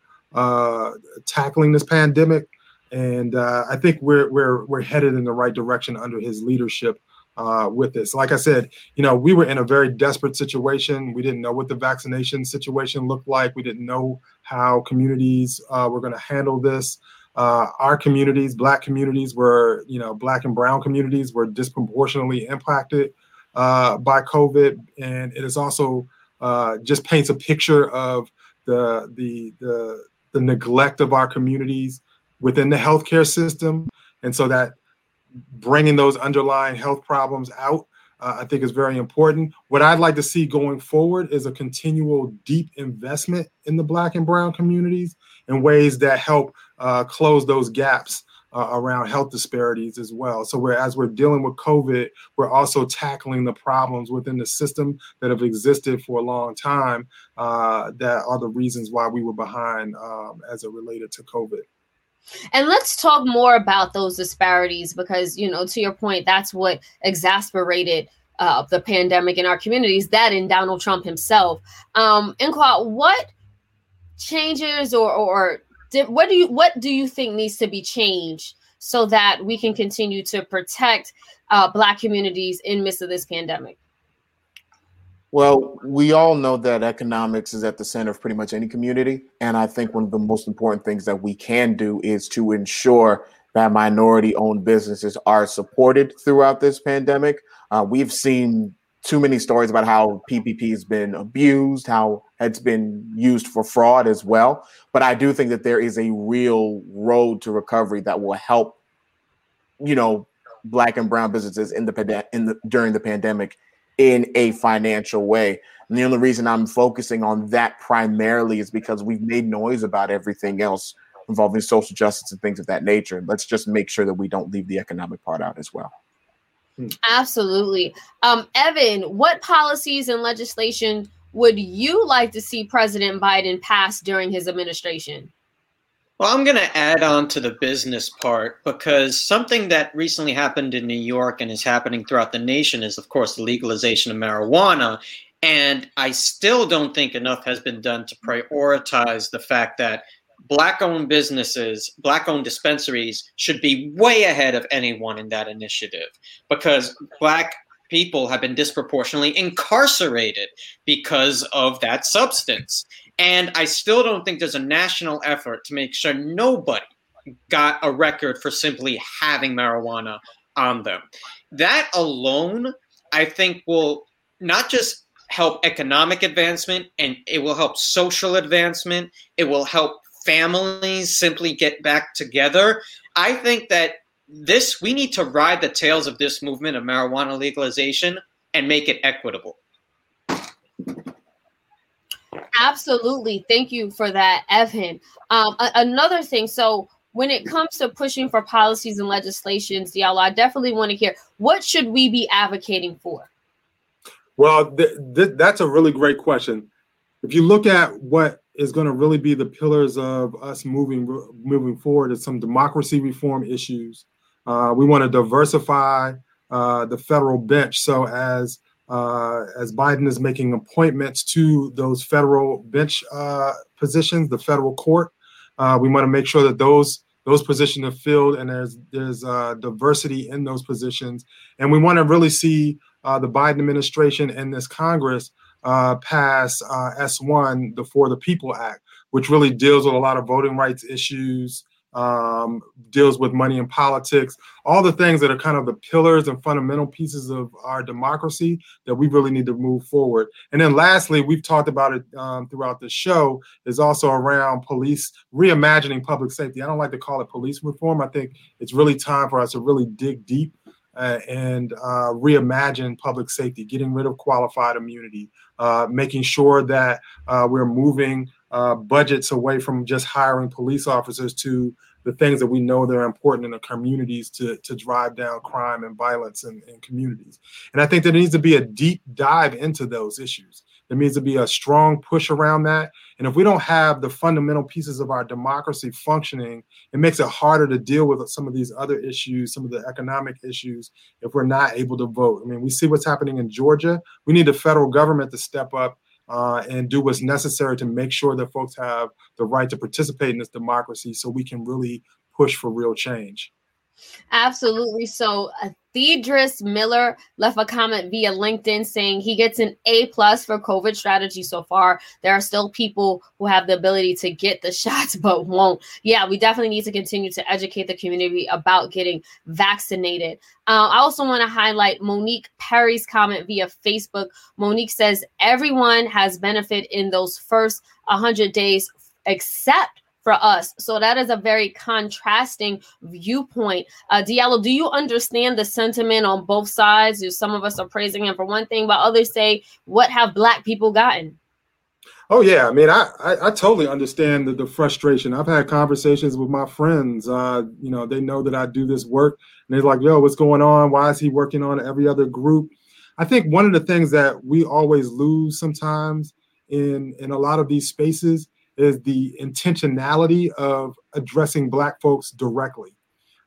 tackling this pandemic and uh, I think we're we're we're headed in the right direction under his leadership uh, with this. Like I said, you know, we were in a very desperate situation. We didn't know what the vaccination situation looked like. We didn't know how communities uh, were going to handle this. Uh, our communities, Black communities, were you know, Black and Brown communities were disproportionately impacted uh, by COVID, and it is also uh, just paints a picture of the the the the neglect of our communities within the healthcare system. And so that bringing those underlying health problems out, uh, I think is very important. What I'd like to see going forward is a continual deep investment in the Black and Brown communities in ways that help uh, close those gaps uh, around health disparities as well. So, we're, as we're dealing with COVID, we're also tackling the problems within the system that have existed for a long time uh, that are the reasons why we were behind um, as it related to COVID. And let's talk more about those disparities because, you know, to your point, that's what exasperated uh, the pandemic in our communities, that in Donald Trump himself. Um, Nkwa, what changes or, or did, what do you what do you think needs to be changed so that we can continue to protect uh, Black communities in midst of this pandemic? Well, we all know that economics is at the center of pretty much any community. And I think one of the most important things that we can do is to ensure that minority owned businesses are supported throughout this pandemic. Uh, we've seen too many stories about how PPP has been abused, how it's been used for fraud as well. But I do think that there is a real road to recovery that will help, you know, black and brown businesses in the in the during the pandemic in a financial way. And the only reason I'm focusing on that primarily is because we've made noise about everything else involving social justice and things of that nature. Let's just make sure that we don't leave the economic part out as well. Absolutely. Um, Evan, what policies and legislation would you like to see President Biden pass during his administration? Well, I'm going to add on to the business part because something that recently happened in New York and is happening throughout the nation is, of course, the legalization of marijuana. And I still don't think enough has been done to prioritize the fact that black owned businesses, black owned dispensaries should be way ahead of anyone in that initiative because black people have been disproportionately incarcerated because of that substance. And I still don't think there's a national effort to make sure nobody got a record for simply having marijuana on them. That alone, I think, will not just help economic advancement and it will help social advancement. It will help families simply get back together. I think that this, we need to ride the tails of this movement of marijuana legalization and make it equitable. Absolutely. Thank you for that, Evan. Um, a- another thing. So, when it comes to pushing for policies and legislations, Diallo, I definitely want to hear what should we be advocating for? Well, th- th- that's a really great question. If you look at what is going to really be the pillars of us moving moving forward, is some democracy reform issues. Uh, we want to diversify uh, the federal bench. So as uh, as Biden is making appointments to those federal bench uh, positions, the federal court, uh, we want to make sure that those those positions are filled and there's there's uh, diversity in those positions. And we want to really see uh, the Biden administration and this Congress uh, pass S1, the For the People Act, which really deals with a lot of voting rights issues um, deals with money and politics, all the things that are kind of the pillars and fundamental pieces of our democracy that we really need to move forward. And then lastly, we've talked about it um, throughout the show, is also around police reimagining public safety. I don't like to call it police reform. I think it's really time for us to really dig deep uh, and uh, reimagine public safety, getting rid of qualified immunity, uh, making sure that uh, we're moving uh, budgets away from just hiring police officers to the things that we know that are important in the communities to, to drive down crime and violence in, in communities. And I think there needs to be a deep dive into those issues. There needs to be a strong push around that. And if we don't have the fundamental pieces of our democracy functioning, it makes it harder to deal with some of these other issues, some of the economic issues, if we're not able to vote. I mean, we see what's happening in Georgia. We need the federal government to step up uh, and do what's necessary to make sure that folks have the right to participate in this democracy so we can really push for real change. Absolutely. So, uh, Theodris Miller left a comment via LinkedIn saying he gets an A plus for COVID strategy so far. There are still people who have the ability to get the [LAUGHS] shots but won't. Yeah, we definitely need to continue to educate the community about getting vaccinated. Uh, I also want to highlight Monique Perry's comment via Facebook. Monique says everyone has benefit in those first 100 days except for us. So that is a very contrasting viewpoint. Uh, Diallo, do you understand the sentiment on both sides? Some of us are praising him for one thing, but others say, "What have Black people gotten?" Oh yeah, I mean, I I, I totally understand the, the, frustration. I've had conversations with my friends. Uh, you know, they know that I do this work, and they're like, "Yo, what's going on? Why is he working on every other group?" I think one of the things that we always lose sometimes in in a lot of these spaces is the intentionality of addressing black folks directly.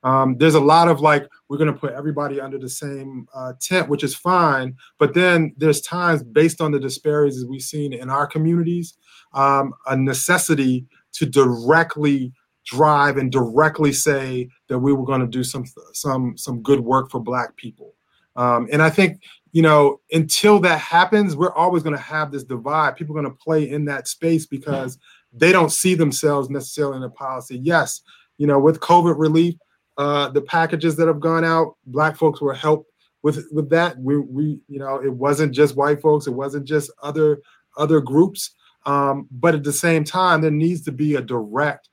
Um, there's a lot of like we're going to put everybody under the same uh, tent, which is fine. But then there's times based on the disparities we've seen in our communities, um, a necessity to directly drive and directly say that we were going to do some some some good work for Black people. Um, and I think you know until that happens, we're always going to have this divide. People are going to play in that space because they don't see themselves necessarily in the policy. Yes, you know, with COVID relief, uh, the packages that have gone out, black folks were helped with with that. We we you know, it wasn't just white folks, it wasn't just other other groups. Um, but at the same time, there needs to be a direct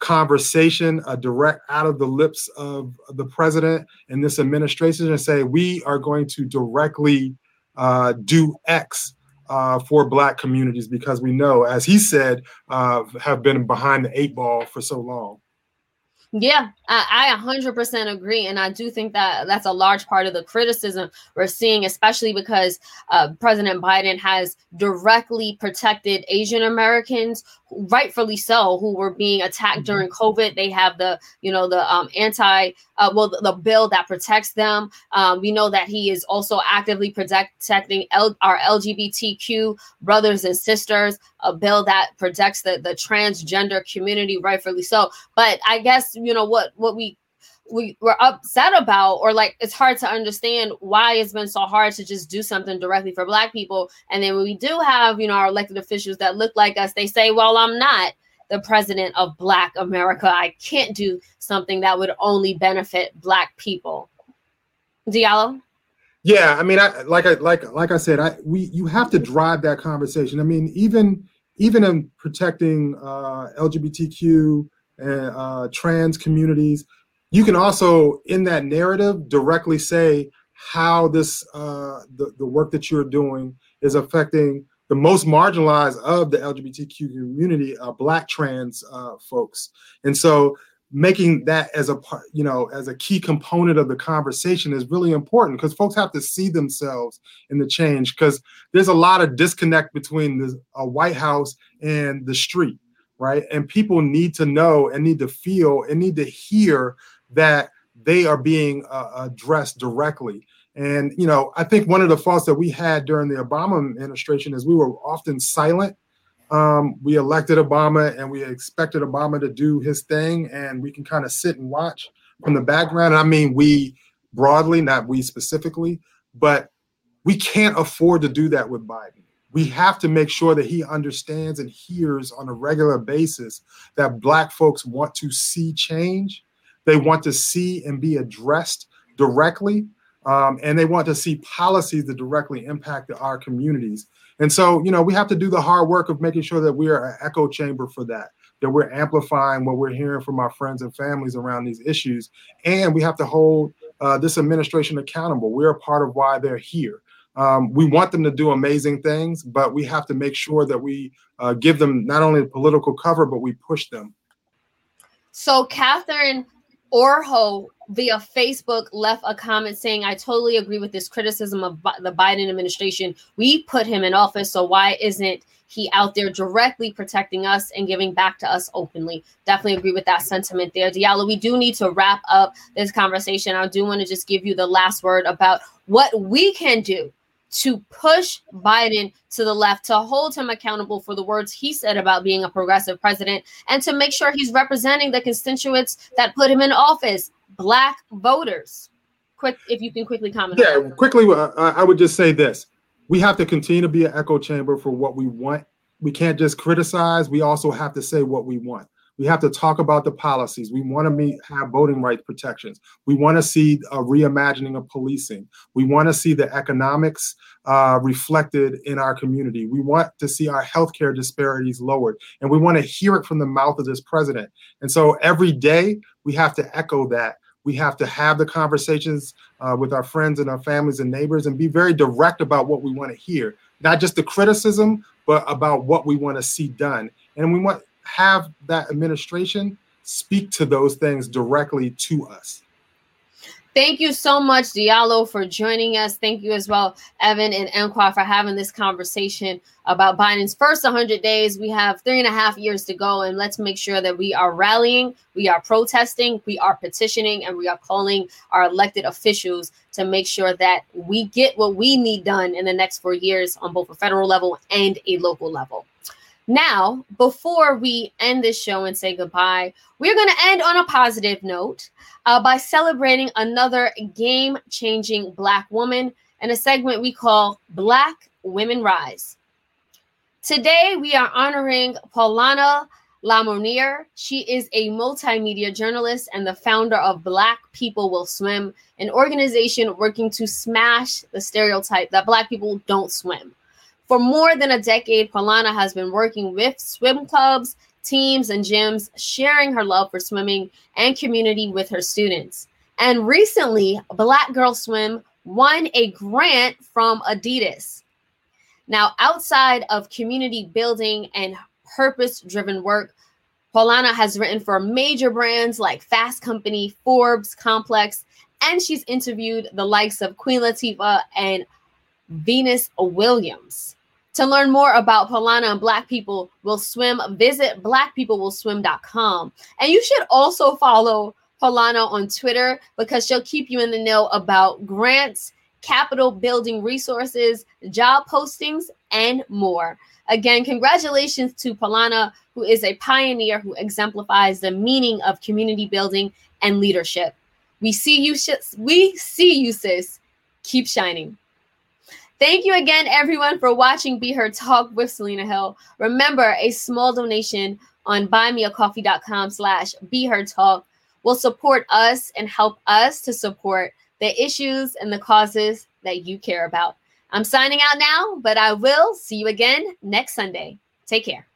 conversation, a direct out of the lips of the president and this administration, and say we are going to directly uh, do X uh, for Black communities because we know, as he said, uh, have been behind the eight ball for so long. Yeah, I, I 100% agree. And I do think that that's a large part of the criticism we're seeing, especially because uh, President Biden has directly protected Asian Americans, rightfully so, who were being attacked mm-hmm. during COVID. They have the, you know, the um, anti, uh, well, the, the, bill that protects them. Um, we know that he is also actively protecting L- our LGBTQ brothers and sisters, a bill that protects the, the transgender community, rightfully so. But I guess you know what what we we were upset about or like it's hard to understand why it's been so hard to just do something directly for black people. And then when we do have you know our elected officials that look like us they say well i'm not the president of black america. I can't do something that would only benefit black people. Diallo yeah i mean i like i like like i said i we you have to drive that conversation. I mean even even in protecting uh lgbtq and uh, trans communities. You can also, in that narrative, directly say how this uh, the, the work that you're doing is affecting the most marginalized of the LGBTQ community, uh, Black trans uh, folks, and so making that as a part, you know, as a key component of the conversation is really important because folks have to see themselves in the change because there's a lot of disconnect between the a White House and the street right? And people need to know and need to feel and need to hear that they are being uh, addressed directly. And you know, I think one of the faults that we had during the Obama administration is we were often silent. Um, we elected Obama and we expected Obama to do his thing, and we can kind of sit and watch from the background. I mean, we broadly, not we specifically, but we can't afford to do that with Biden we have to make sure that he understands and hears on a regular basis that black folks want to see change they want to see and be addressed directly um, and they want to see policies that directly impact our communities. And so you know we have to do the hard work of making sure that we are an echo chamber for that that we're amplifying what we're hearing from our friends and families around these issues. And we have to hold uh, this administration accountable. We're a part of why they're here. Um, we want them to do amazing things, but we have to make sure that we uh, give them not only political cover, but we push them. So, Catherine Orho via Facebook left a comment saying, I totally agree with this criticism of the Biden administration. We put him in office, so why isn't he out there directly protecting us and giving back to us openly? Definitely agree with that sentiment there. Diallo, we do need to wrap up this conversation. I do want to just give you the last word about what we can do to push Biden to the left, to hold him accountable for the words he said about being a progressive president, and to make sure he's representing the constituents that put him in office, black voters. Quick, if you can quickly comment. Yeah, quickly, uh, I would just say this: we have to continue to be an echo chamber for what we want. We can't just criticize; we also have to say what we want. We have to talk about the policies. We want to meet, have voting rights protections. We want to see a reimagining of policing. We want to see the economics uh, reflected in our community. We want to see our healthcare disparities lowered. And we want to hear it from the mouth of this president. And so every day we have to echo that. We have to have the conversations uh, with our friends and our families and neighbors and be very direct about what we want to hear, not just the criticism, but about what we want to see done. And we want have that administration speak to those things directly to us. Thank you so much, Diallo, for joining us. Thank you as well, Evan and Enqua, for having this conversation about Biden's first 100 days. We have three and a half years to go, and let's make sure that we are rallying, we are protesting, we are petitioning, and we are calling our elected officials to make sure that we get what we need done in the next four years on both a federal level and a local level. Now, before we end this show and say goodbye, we're going to end on a positive note uh, by celebrating another game changing Black woman in a segment we call Black Women Rise. Today, we are honoring Paulana Lamonier. She is a multimedia journalist and the founder of Black People Will Swim, an organization working to smash the stereotype that Black people don't swim. For more than a decade, Paulana has been working with swim clubs, teams, and gyms, sharing her love for swimming and community with her students. And recently, Black Girl Swim won a grant from Adidas. Now, outside of community building and purpose driven work, Paulana has written for major brands like Fast Company, Forbes, Complex, and she's interviewed the likes of Queen Latifah and Venus Williams. To learn more about Paulana and Black People Will Swim, visit blackpeoplewillswim.com. And you should also follow Paulana on Twitter because she'll keep you in the know about grants, capital building resources, job postings, and more. Again, congratulations to Paulana, who is a pioneer who exemplifies the meaning of community building and leadership. We see you, sh- we see you, sis. Keep shining. Thank you again, everyone, for watching Be Heard Talk with Selena Hill. Remember, a small donation on buymeacoffee.com slash Be Heard Talk will support us and help us to support the issues and the causes that you care about. I'm signing out now, but I will see you again next Sunday. Take care.